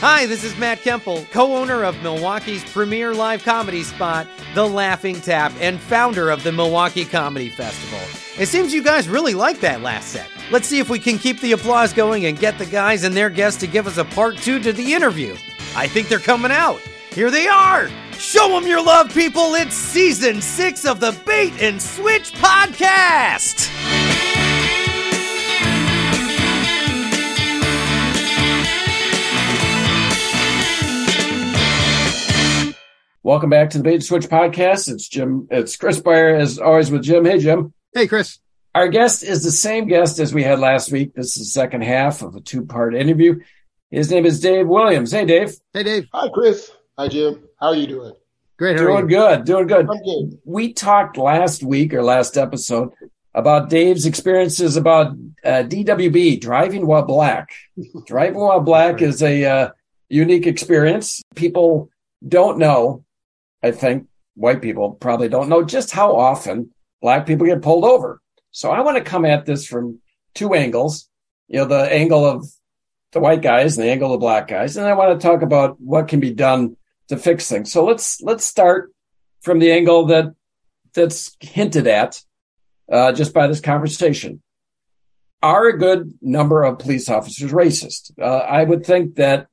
Hi, this is Matt Kemple, co owner of Milwaukee's premier live comedy spot, The Laughing Tap, and founder of the Milwaukee Comedy Festival. It seems you guys really like that last set. Let's see if we can keep the applause going and get the guys and their guests to give us a part two to the interview. I think they're coming out. Here they are. Show them your love, people. It's season six of the Bait and Switch podcast. Welcome back to the Bait and Switch podcast. It's Jim. It's Chris Beyer, as always, with Jim. Hey, Jim. Hey, Chris. Our guest is the same guest as we had last week. This is the second half of a two part interview. His name is Dave Williams. Hey, Dave. Hey, Dave. Hi, Chris. Hi, Jim. How are you doing? Great. How are Doing you? good. Doing good. I'm good. We talked last week or last episode about Dave's experiences about uh, DWB, driving while black. driving while black is a uh, unique experience. People don't know, I think, white people probably don't know just how often black people get pulled over. So I want to come at this from two angles. You know, the angle of the white guys and the angle of the black guys. And I want to talk about what can be done to fix things. So let's let's start from the angle that that's hinted at uh, just by this conversation. Are a good number of police officers racist? Uh, I would think that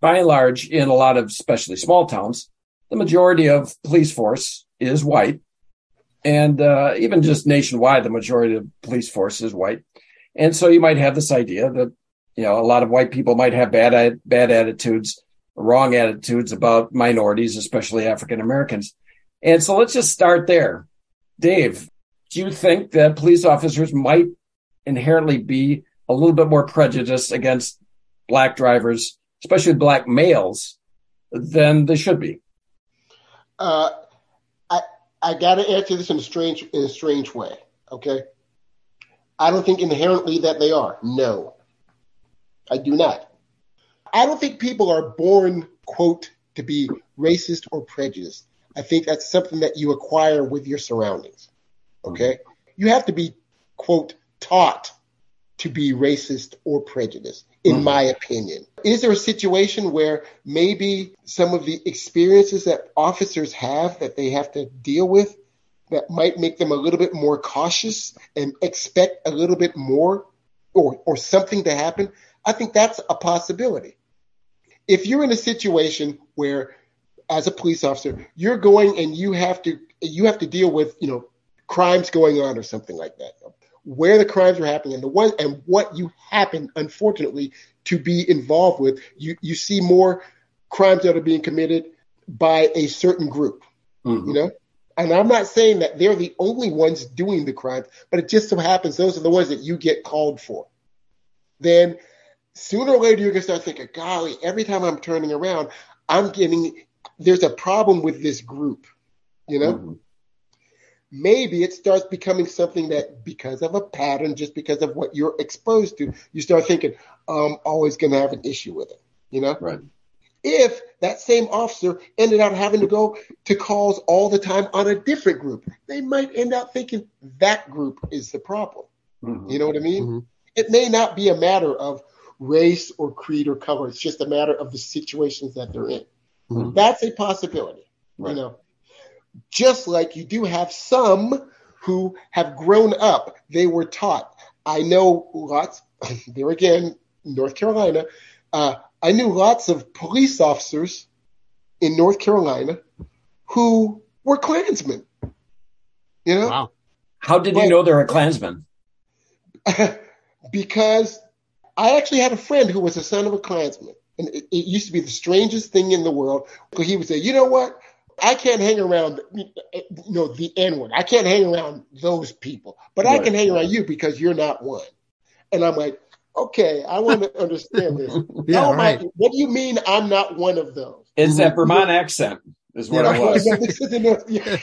by and large, in a lot of especially small towns, the majority of police force is white, and uh, even just nationwide, the majority of police force is white. And so you might have this idea that you know a lot of white people might have bad bad attitudes wrong attitudes about minorities, especially African Americans. And so let's just start there. Dave, do you think that police officers might inherently be a little bit more prejudiced against black drivers, especially black males, than they should be? Uh, I I got to answer this in a strange in a strange way. Okay, I don't think inherently that they are. No, I do not. I don't think people are born quote to be racist or prejudiced. I think that's something that you acquire with your surroundings. Okay, you have to be quote taught to be racist or prejudiced, in Mhm. my opinion. Is there a situation where maybe some of the experiences that officers have that they have to deal with that might make them a little bit more cautious and expect a little bit more or, or something to happen? I think that's a possibility. If you're in a situation where as a police officer, you're going and you have to you have to deal with, you know, crimes going on or something like that where the crimes are happening and the one and what you happen unfortunately to be involved with you you see more crimes that are being committed by a certain group Mhm. you know and i'm not saying that they're the only ones doing the crimes but it just so happens those are the ones that you get called for then sooner or later you're going to start thinking golly every time i'm turning around i'm getting there's a problem with this group you know Mhm. Maybe it starts becoming something that because of a pattern, just because of what you're exposed to, you start thinking, I'm always going to have an issue with it. You know, Right. if that same officer ended up having to go to calls all the time on a different group, they might end up thinking that group is the problem. Mhm. You know what I mean? Mhm. It may not be a matter of race or creed or color. It's just a matter of the situations that they're in. Mhm. That's a possibility. Right. You know, just like you do have some who have grown up, they were taught. I know lots. There again, North Carolina. Uh, I knew lots of police officers in North Carolina who were Klansmen. You know, Wow. How did you know they're a Klansman? because I actually had a friend who was a son of a Klansman. And it, it used to be the strangest thing in the world. He would say, you know what? I can't hang around, you know, the N word. I can't hang around those people, but I can hang around you because you're not one. And I'm like, okay, I want to understand this. Yeah, How am I- right. what do you mean I'm not one of those? It's that Mhm. Vermont accent, is what Yeah, it right. was. No, this isn't a- yeah.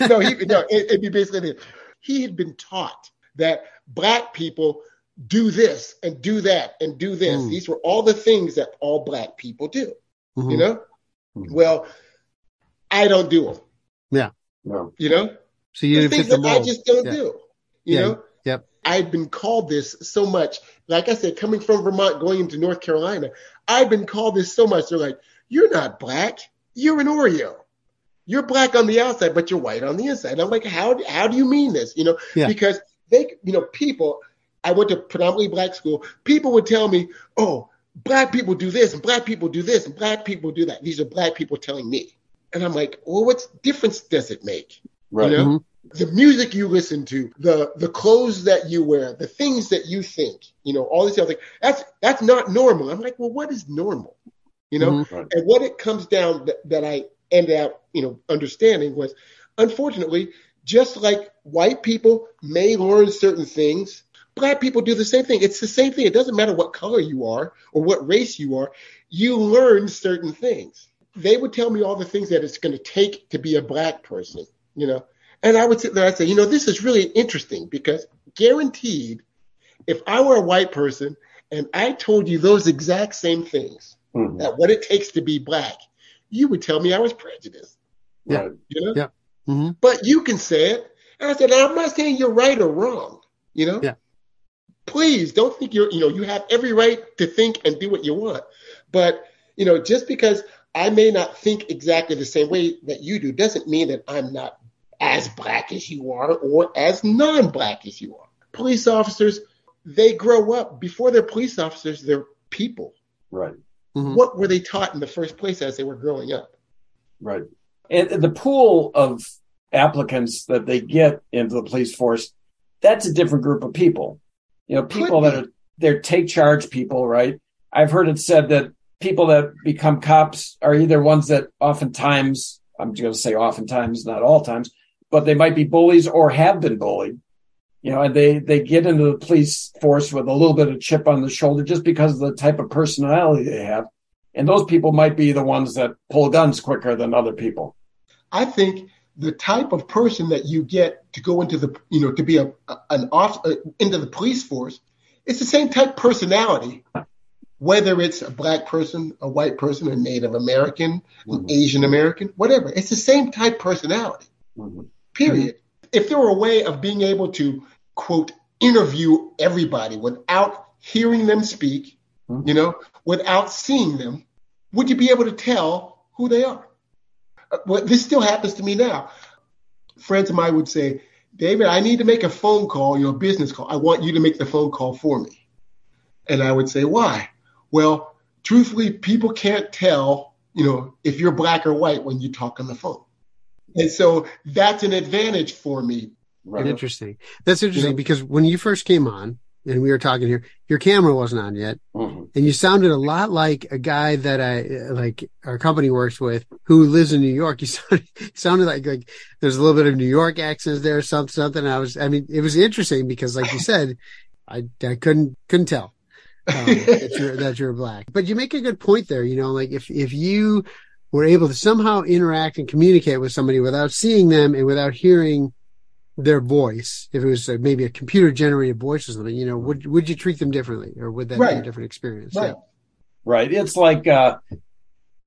no, he, no, it, it'd be basically this. He had been taught that black people do this and do that and do this. Mm. These were all the things that all black people do. Mhm. You know, Mhm. well, I don't do them. No. You know, So you There's things fit the that I just don't Yeah. do. You Yeah. know, Yep. I've been called this so much. Like I said, coming from Vermont, going into North Carolina, I've been called this so much. They're like, "You're not black. You're an Oreo. You're black on the outside, but you're white on the inside." I'm like, "How how do you mean this?" You know, Yeah. because they, you know, people. I went to predominantly black school. People would tell me, "Oh, black people do this, and black people do this, and black people do that." These are black people telling me, and I'm like, "Well, what difference does it make?" Right. You know, Mhm. the music you listen to, the the clothes that you wear, the things that you think, you know, all these other things. That's that's not normal. I'm like, well, what is normal? You know, Mhm. Right. and what it comes down that, that I ended up, you know, understanding was, unfortunately, just like white people may learn certain things, black people do the same thing. It's the same thing. It doesn't matter what color you are or what race you are. You learn certain things. They would tell me all the things that it's going to take to be a black person, you know. And I would sit there and say, you know, this is really interesting because guaranteed, if I were a white person and I told you those exact same things, Mhm. that what it takes to be black, you would tell me I was prejudiced, Yeah. Right. you know? Yeah. Mhm. But you can say it. And I said, I'm not saying you're right or wrong, you know? Yeah. Please don't think you're, you know, you have every right to think and do what you want. But, you know, just because I may not think exactly the same way that you do doesn't mean that I'm not as black as you are or as non black as you are. Police officers, they grow up before they're police officers, they're people. Right. Mhm. What were they taught in the first place as they were growing up? Right. And the pool of applicants that they get into the police force, that's a different group of people. You know, people that are they're take charge people, right? I've heard it said that people that become cops are either ones that oftentimes, I'm going to say oftentimes, not all times, but they might be bullies or have been bullied. You know, and they they get into the police force with a little bit of chip on the shoulder just because of the type of personality they have. And those people might be the ones that pull guns quicker than other people. I think the type of person that you get to go into the, you know, to be a, an off uh, into the police force, it's the same type personality, whether it's a black person, a white person, a Native American, an Mhm. Asian American, whatever. It's the same type personality. Mhm. Period. If there were a way of being able to quote interview everybody without hearing them speak, Mhm. you know, without seeing them, would you be able to tell who they are? Uh, Well, this still happens to me now. Friends of mine would say, David, I need to make a phone call, you know, a business call. I want you to make the phone call for me. And I would say, why? Well, truthfully, people can't tell, you know, if you're black or white when you talk on the phone. And so that's an advantage for me. Right. Interesting. That's interesting know? because when you first came on and we were talking here, your camera wasn't on yet. Mhm. and you sounded a lot like a guy that I like our company works with who lives in New York. You sounded, sounded like like there's a little bit of New York accents there, something something. I was, I mean, it was interesting because, like you said, I I couldn't couldn't tell um, that you're that you're black. But you make a good point there. You know, like if if you were able to somehow interact and communicate with somebody without seeing them and without hearing their voice, if it was uh, maybe a computer generated voice or something, you know, would would you treat them differently, or would that be a different experience? Right. Right. It's like, uh,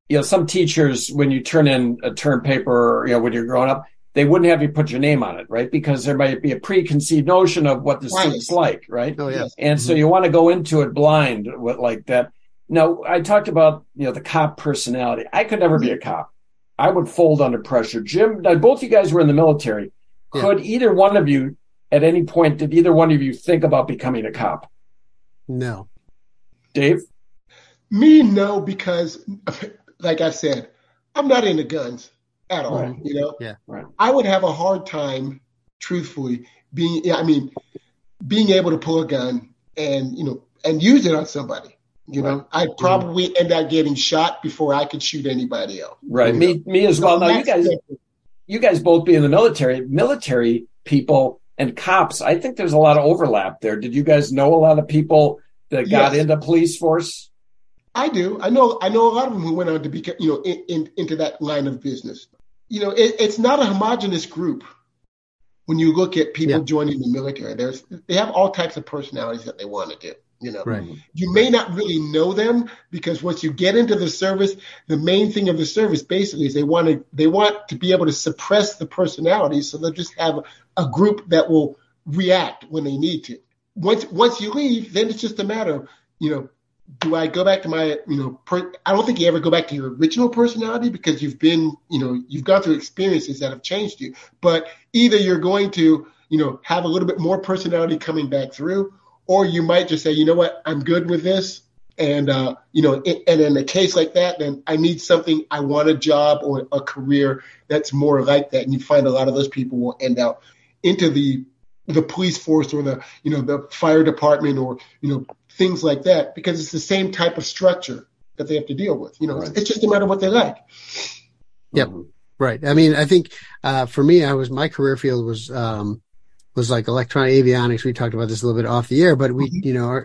you know, some teachers, when you turn in a term paper, you know, when you're growing up, they wouldn't have you put your name on it, right? Because there might be a preconceived notion of what the Right. student's like, right? Oh yeah. And so mm-hmm. you want to go into it blind with like that. Now, I talked about, you know, the cop personality. I could never be a cop. I would fold under pressure. Jim, now both you guys were in the military. Yeah. Could either one of you, at any point, did either one of you think about becoming a cop? No. Dave? Me, no, because like I said, I'm not into guns at all. Right. You know, Yeah. Right. I would have a hard time, truthfully, being. yeah, I mean, being able to pull a gun and you know and use it on somebody. You know, I'd probably end up getting shot before I could shoot anybody else. Right. Me, me as well. Now, you guys, different. you guys both be in the military. Military people and cops, I think there's a lot of overlap there. Did you guys know a lot of people that got Yes. into police force? I do. I know. I know a lot of them who went on to become, you know, in, in, into that line of business. You know, it, it's not a homogenous group. When you look at people Yeah. joining the military, there's they have all types of personalities that they want to do. You know, Right. you may not really know them because once you get into the service, the main thing of the service basically is they want to they want to be able to suppress the personalities, so they'll just have a group that will react when they need to. once once you leave, then it's just a matter of you know, do I go back to my you know? Per, I don't think you ever go back to your original personality because you've been you know you've gone through experiences that have changed you. But either you're going to you know have a little bit more personality coming back through, or you might just say, you know what, I'm good with this. And uh, you know, it, and in a case like that, then I need something. I want a job or a career that's more like that. And you find a lot of those people will end up into the the police force or the you know the fire department or you know things like that because it's the same type of structure that they have to deal with. You know, right. it's just a matter of what they like. Yep. Right. I mean, I think uh, for me, I was my career field was um, was like electronic avionics. We talked about this a little bit off the air, but we, mm-hmm. you know,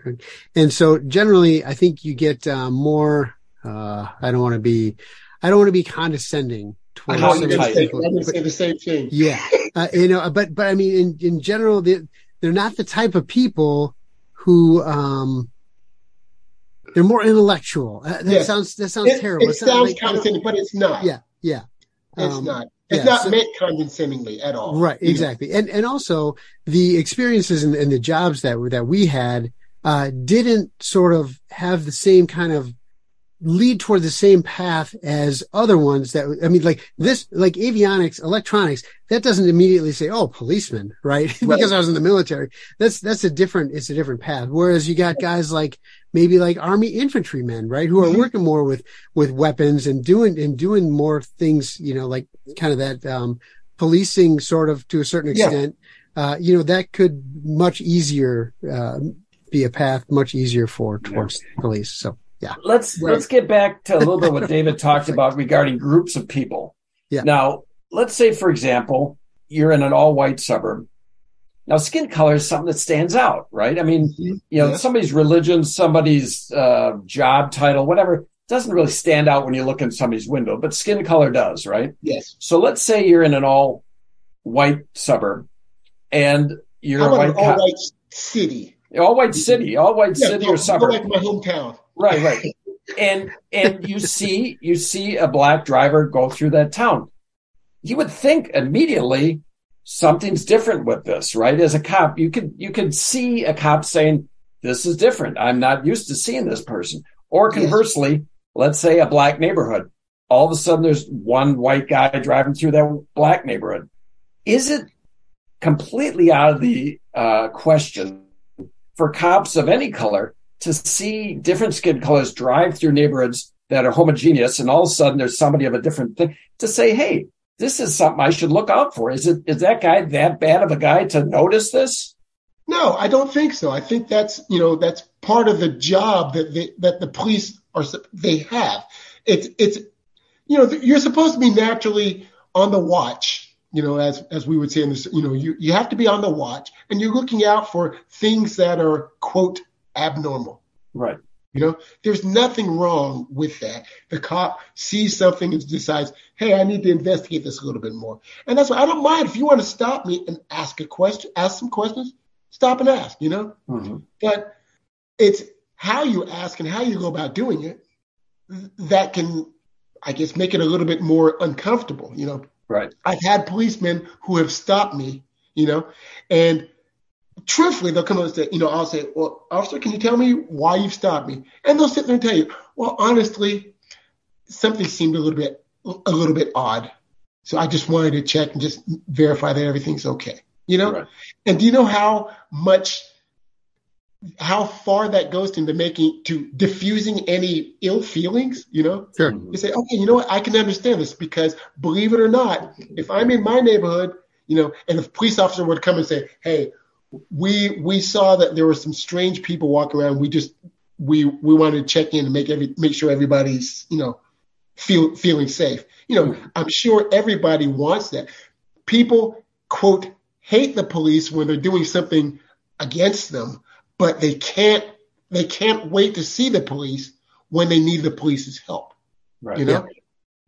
and so generally, I think you get uh, more. Uh, I don't want to be, I don't want to be condescending towards I am going to say the same thing. Yeah, uh, you know, but but I mean, in in general, they, they're not the type of people who um they're more intellectual. Uh, that yes. sounds that sounds it, terrible. It it's sounds like, condescending, but it's not. Yeah, yeah. It's um, not. It's yeah, not so, meant condescendingly at all. Right, exactly. And and also the experiences and, and the jobs that that we had uh, didn't sort of have the same kind of lead toward the same path as other ones that I mean, like this, like avionics, electronics. That doesn't immediately say, "Oh, policeman," right? right. because I was in the military. That's that's a different. It's a different path. Whereas you got guys like maybe like army infantrymen, right, who are mm-hmm. working more with with weapons and doing and doing more things. You know, like kind of that um, policing, sort of to a certain extent. Yeah. Uh, you know, that could much easier uh, be a path, much easier for towards yeah. police. So yeah. Let's right. let's get back to a little bit what David talked about regarding groups of people. Yeah. Now, let's say for example, you're in an all-white suburb. Now, skin color is something that stands out, right? I mean, mm-hmm. you know, yeah. somebody's religion, somebody's uh, job title, whatever, doesn't really stand out when you look in somebody's window, but skin color does, right? Yes. So let's say you're in an all-white suburb, and you're a white, all white city. All white city, all white yeah, city or suburb. Like my hometown. Right, right. and and you see you see a black driver go through that town. You would think immediately something's different with this, right? As a cop, you could you could see a cop saying, This is different. I'm not used to seeing this person. Or conversely, yes. let's say a black neighborhood. All of a sudden there's one white guy driving through that black neighborhood. Is it completely out of the uh, question for cops of any color to see different skin colors drive through neighborhoods that are homogeneous and all of a sudden there's somebody of a different thing to say, Hey, this is something I should look out for. Is it, is that guy that bad of a guy to notice this? No, I don't think so. I think that's, you know, that's part of the job that that the police are, they have. It's, it's, you know, you're supposed to be naturally on the watch, you know, as, as we would say in this, you know, you, you have to be on the watch and you're looking out for things that are, quote, abnormal. Right. You know, there's nothing wrong with that. The cop sees something and decides, hey, I need to investigate this a little bit more. And that's why I don't mind if you want to stop me and ask a question, ask some questions, stop and ask, you know? Mm-hmm. But it's how you ask and how you go about doing it that can, I guess, make it a little bit more uncomfortable, you know? Right. I've had policemen who have stopped me, you know, and truthfully, they'll come up and say, you know, I'll say, well, officer, can you tell me why you've stopped me? And they'll sit there and tell you, well, honestly, something seemed a little bit, a little bit odd. So I just wanted to check and just verify that everything's okay. You know? Right. And do you know how much, how far that goes into making, to diffusing any ill feelings, you know? Sure. You say, okay, you know what? I can understand this because believe it or not, if I'm in my neighborhood, you know, and if a police officer were to come and say, hey, we we saw that there were some strange people walking around. We just we we wanted to check in and make every make sure everybody's you know feel feeling safe. You know, I'm sure everybody wants that. People quote hate the police when they're doing something against them, but they can't they can't wait to see the police when they need the police's help. Right. You know. Yeah.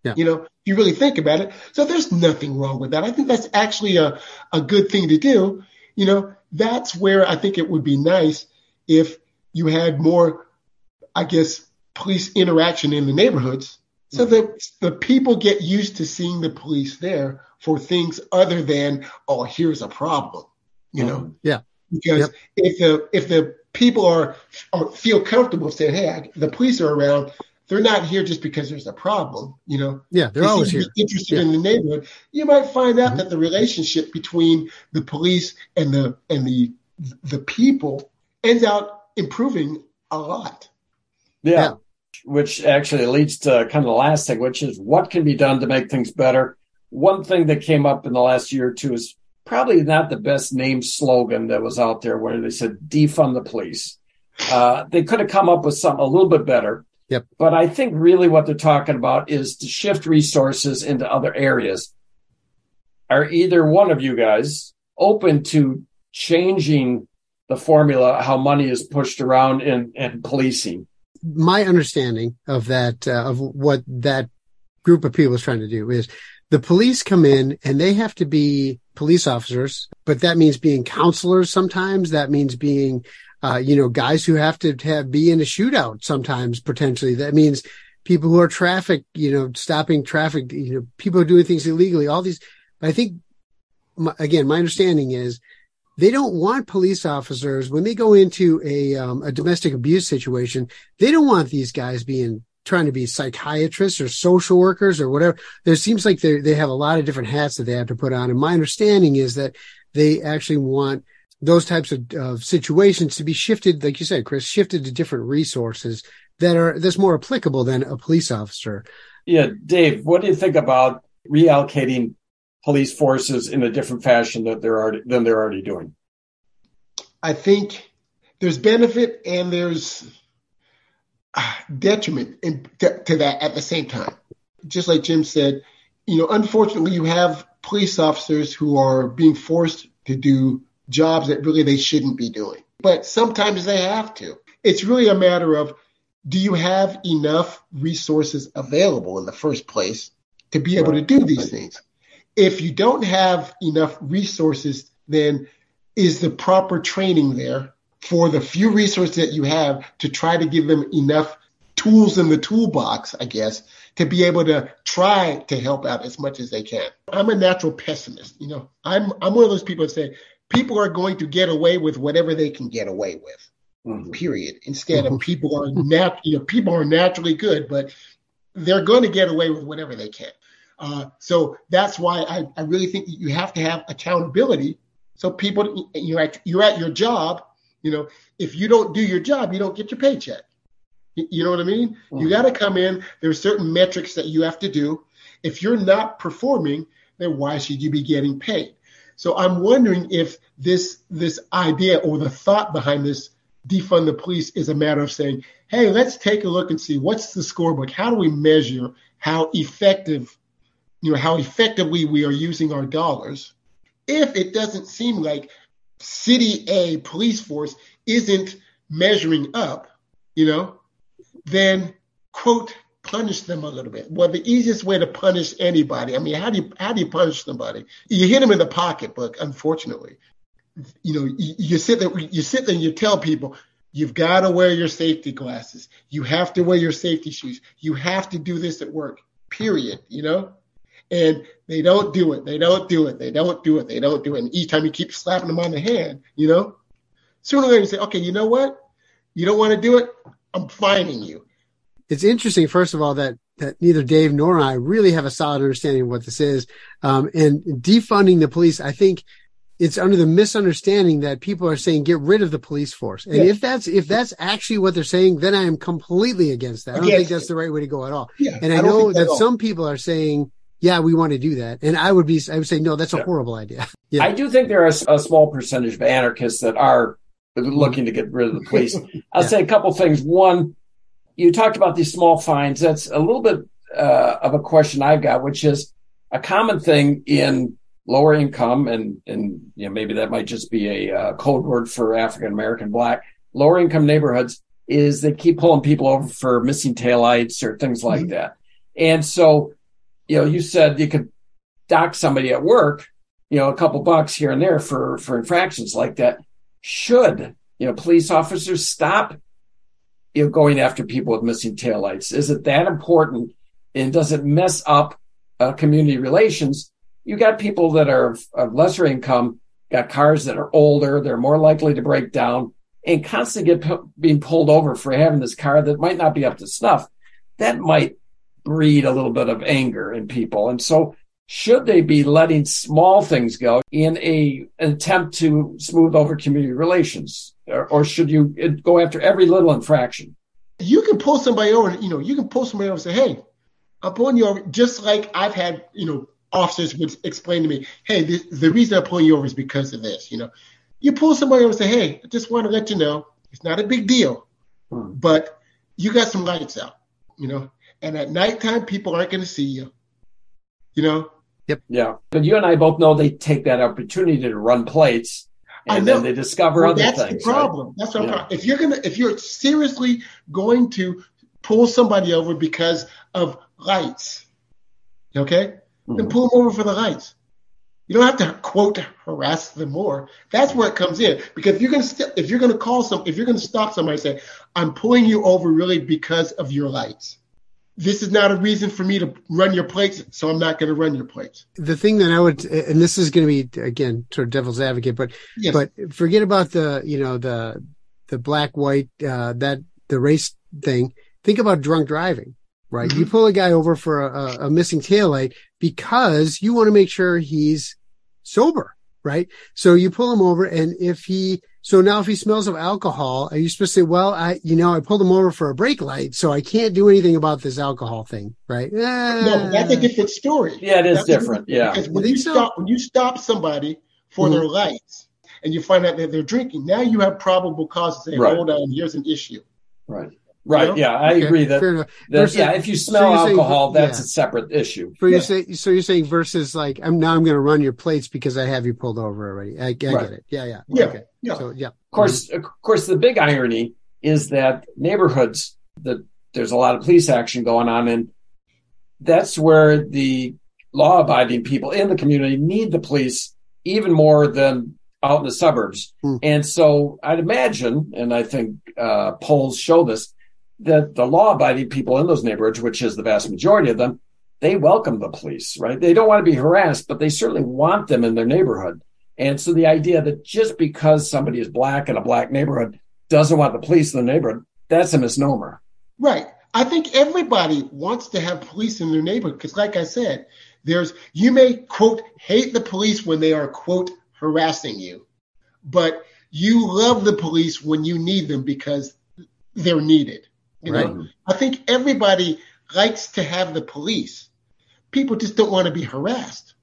Yeah. You know, if you really think about it. So there's nothing wrong with that. I think that's actually a, a good thing to do. You know, that's where I think it would be nice if you had more, I guess, police interaction in the neighborhoods so that the people get used to seeing the police there for things other than, oh, here's a problem, you know? Mm-hmm. Yeah. because yep. if the if the people are, are feel comfortable saying, "Hey, I, the police are around," they're not here just because there's a problem. You know, yeah, they're always here. Interested yeah. in the neighborhood, you might find out mm-hmm. that the relationship between the police and the and the the people ends out improving a lot. yeah. yeah which actually leads to kind of the last thing, which is what can be done to make things better. One thing that came up in the last year or two is probably not the best name slogan that was out there where they said defund the police. Uh, they could have come up with something a little bit better. Yep. But I think really what they're talking about is to shift resources into other areas. Are either one of you guys open to changing the formula, how money is pushed around in, in policing? my understanding of that, uh, of what that group of people is trying to do is the police come in and they have to be police officers, but that means being counselors sometimes. That means being, uh, you know, guys who have to have, be in a shootout sometimes potentially. That means people who are traffic, you know, stopping traffic, you know, people doing things illegally, all these. I think, my, again, my understanding is they don't want police officers when they go into a um, a domestic abuse situation. They don't want these guys being trying to be psychiatrists or social workers or whatever. There seems like they they have a lot of different hats that they have to put on. And my understanding is that they actually want those types of, of situations to be shifted, like you said, Chris, shifted to different resources that are that's more applicable than a police officer. Yeah, Dave, what do you think about reallocating police forces in a different fashion that they're already than they're already doing? I think there's benefit and there's uh, detriment in, to, to that at the same time. Just like Jim said, you know, unfortunately, you have police officers who are being forced to do jobs that really they shouldn't be doing. But sometimes they have to. It's really a matter of do you have enough resources available in the first place to be able to do these things? If you don't have enough resources, then is the proper training there for the few resources that you have to try to give them enough tools in the toolbox, I guess, to be able to try to help out as much as they can. I'm a natural pessimist. You know, I'm I'm one of those people that say people are going to get away with whatever they can get away with. Mm-hmm. Period. Instead of people are nat you know, people are naturally good, but they're going to get away with whatever they can. Uh, so that's why I, I really think you have to have accountability. So people, you're at, you're at your job. You know, if you don't do your job, you don't get your paycheck. You know what I mean? Mm-hmm. You got to come in. There's certain metrics that you have to do. If you're not performing, then why should you be getting paid? So I'm wondering if this this idea or the thought behind this defund the police is a matter of saying, hey, let's take a look and see what's the scorebook. How do we measure how effective you know, how effectively we are using our dollars, if it doesn't seem like city A police force isn't measuring up, you know, then quote punish them a little bit. Well, the easiest way to punish anybody, I mean, how do you how do you punish somebody? You hit them in the pocketbook, unfortunately. You know, you, you sit there, you sit there and you tell people, You've got to wear your safety glasses. You have to wear your safety shoes. You have to do this at work. Period. You know, and they don't do it. They don't do it. They don't do it. They don't do it. And each time you keep slapping them on the hand, you know, sooner or later you say, okay, you know what? You don't want to do it. I'm fining you. It's interesting, first of all, that that neither Dave nor I really have a solid understanding of what this is. Um, and defunding the police, I think it's under the misunderstanding that people are saying get rid of the police force. And yeah. if that's if that's actually what they're saying, then I am completely against that. I don't think that's the right way to go at all. Yeah, and I, I know that some people are saying yeah, we want to do that. And I would be, I would say, no, that's a horrible idea. Yeah. I do think there are a, small percentage of anarchists that are looking to get rid of the police. I'll yeah. say a couple things. One, you talked about these small fines. That's a little bit uh, of a question I've got, which is a common thing in lower income, and and you know maybe that might just be a uh, code word for African American black lower income neighborhoods is they keep pulling people over for missing taillights or things like mm-hmm. that. And so you know, you said you could dock somebody at work, you know, a couple bucks here and there for, for infractions like that. Should, you know, police officers stop, you know, going after people with missing taillights? Is it that important? And does it mess up uh, community relations? You got people that are of lesser income got cars that are older, they're more likely to break down, and constantly get p- being pulled over for having this car that might not be up to snuff. That might breed a little bit of anger in people. And so should they be letting small things go in a an attempt to smooth over community relations or, or should you go after every little infraction you can pull somebody over you know you can pull somebody over and say hey i'm pulling you over just like i've had you know officers would explain to me hey this, the reason i'm pulling you over is because of this you know you pull somebody over and say hey i just want to let you know it's not a big deal hmm. but you got some lights out you know and at nighttime people aren't going to see you you know Yep. Yeah. But you and I both know they take that opportunity to run plates and then they discover well, other that's things. That's the problem. Right? That's what yeah. I'm If you're gonna if you're seriously going to pull somebody over because of lights, okay? Mm-hmm. Then pull them over for the lights. You don't have to quote harass them more. That's where it comes in. Because if you're gonna st- if you're gonna call some if you're gonna stop somebody and say, I'm pulling you over really because of your lights this is not a reason for me to run your plates, so I'm not going to run your plates. The thing that I would, and this is going to be again sort of devil's advocate, but yes. but forget about the you know the the black white uh, that the race thing. Think about drunk driving, right? Mm-hmm. You pull a guy over for a, a missing taillight because you want to make sure he's sober, right? So you pull him over, and if he so now if he smells of alcohol, are you supposed to say, well, I, you know, I pulled him over for a brake light, so I can't do anything about this alcohol thing, right? No, that's a different story. Yeah, it is that's different. Yeah. Because when you, so? stop, when you stop somebody for mm-hmm. their lights and you find out that they're drinking, now you have probable cause to say, right. hold on, here's an issue. Right. Right. Yeah, I okay. agree that, that versus, yeah, if you smell so alcohol, saying, that's yeah. a separate issue. So you're saying, so you're saying versus like, I'm now I'm going to run your plates because I have you pulled over already. I, I right. get it. Yeah. Yeah. Yeah. Okay. yeah. So yeah. Of course, mm-hmm. of course, the big irony is that neighborhoods that there's a lot of police action going on and that's where the law abiding people in the community need the police even more than out in the suburbs. Mm. And so I'd imagine, and I think uh, polls show this, that the law abiding people in those neighborhoods, which is the vast majority of them, they welcome the police, right? They don't want to be harassed, but they certainly want them in their neighborhood. And so the idea that just because somebody is black in a black neighborhood doesn't want the police in the neighborhood, that's a misnomer. Right. I think everybody wants to have police in their neighborhood because, like I said, there's you may quote hate the police when they are quote harassing you, but you love the police when you need them because they're needed. You right. know, I think everybody likes to have the police. People just don't want to be harassed.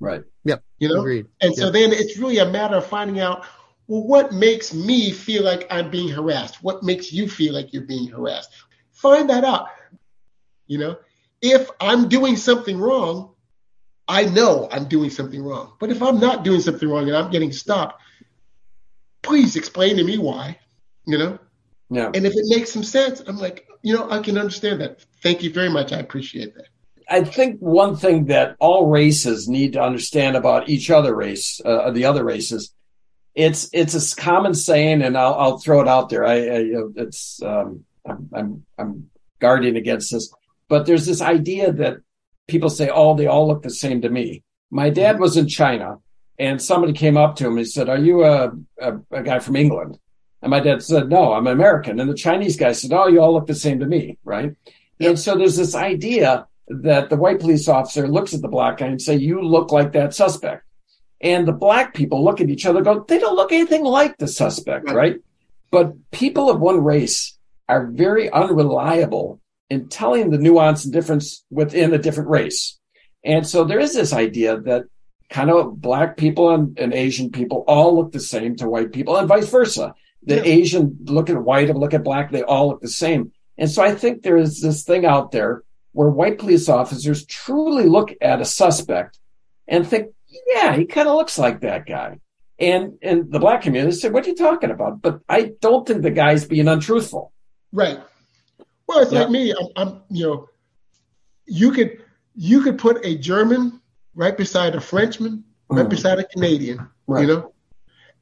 Right. Yep. You know, Agreed. and so then it's really a matter of finding out well, what makes me feel like I'm being harassed? What makes you feel like you're being harassed? Find that out. You know, if I'm doing something wrong, I know I'm doing something wrong. But if I'm not doing something wrong and I'm getting stopped, please explain to me why. You know, yeah. And if it makes some sense, I'm like, you know, I can understand that. Thank you very much. I appreciate that. I think one thing that all races need to understand about each other race, uh, the other races, it's it's a common saying, and I'll, I'll throw it out there. I, I it's um, I'm, I'm I'm guarding against this, but there's this idea that people say, "Oh, they all look the same to me." My dad was in China, and somebody came up to him and said, "Are you a, a, a guy from England?" And my dad said, no, I'm American. And the Chinese guy said, oh, you all look the same to me. Right. Yep. And so there's this idea that the white police officer looks at the black guy and say, you look like that suspect. And the black people look at each other, go, they don't look anything like the suspect. Right. right? But people of one race are very unreliable in telling the nuance and difference within a different race. And so there is this idea that kind of black people and, and Asian people all look the same to white people and vice versa the yeah. Asian look at white and look at black, they all look the same. And so I think there is this thing out there where white police officers truly look at a suspect and think, yeah, he kind of looks like that guy. And and the black community said, what are you talking about? But I don't think the guy's being untruthful. Right. Well, it's yeah. like me. I'm, I'm, you know, you could you could put a German right beside a Frenchman, right mm. beside a Canadian, right. you know,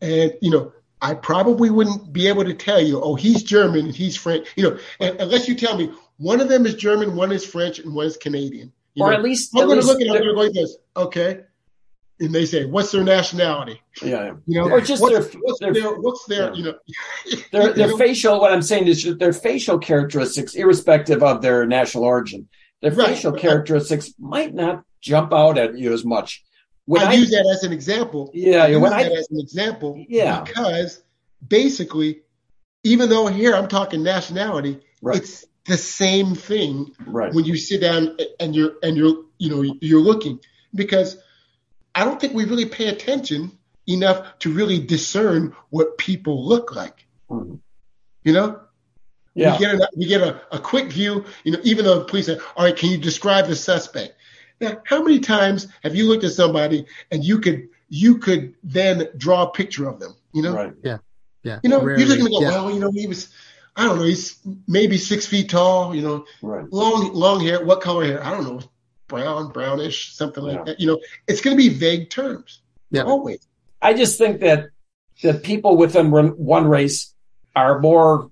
and you know I probably wouldn't be able to tell you, oh, he's German and he's French, you know, unless you tell me one of them is German, one is French, and one is Canadian. or know? at least, I'm going to look at it, I'm going to go like this. Okay. and they say, "What's their nationality?" Yeah, You know, Or just what's, their- what's their- their, what's their, yeah. you know, their you their know, facial. What I'm saying is their facial characteristics, irrespective of their national origin, their Right. facial characteristics might not jump out at you as much. When I, I, use that as an example. yeah, I use when that I as an example Yeah. because basically, even though here I'm talking nationality, Right. it's the same thing right, when you sit down and you're and you're you know you're looking because I don't think we really pay attention enough to really discern what people look like. Mhm. You know, yeah, we get a, we get a, a quick view. You know, even though the police say, "All right, can you describe the suspect?" Now, how many times have you looked at somebody and you could you could then draw a picture of them? You know, right, Yeah. you know, Rarely. you're just gonna go, Yeah. well, you know, he was, I don't know, he's maybe six feet tall. You know, right. long long hair. What color hair? I don't know, brown, brownish, something like Yeah. that. You know, it's going to be vague terms. Yeah. Always. I just think that that people within one one race are more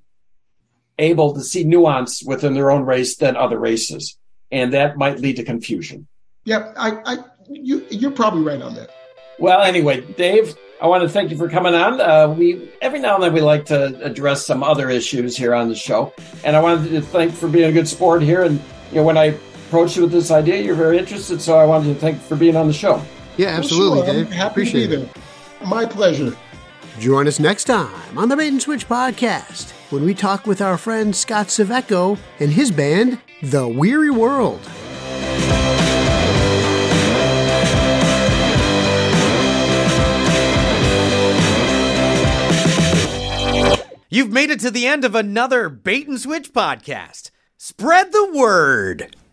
able to see nuance within their own race than other races, and that might lead to confusion. Yeah, I, I, you, you're probably right on that. Well, anyway, Dave, I want to thank you for coming on. Uh, we every now and then we like to address some other issues here on the show, and I wanted to thank for being a good sport here. And you know, when I approached you with this idea, you're very interested, so I wanted to thank you for being on the show. Yeah, Well, absolutely, sure, Dave. I'm happy Appreciate to be it. there. My pleasure. Join us next time on the Bait and Switch podcast when we talk with our friend Scott Saveco and his band, The Weary World. You've made it to the end of another Bait and Switch podcast. Spread the word.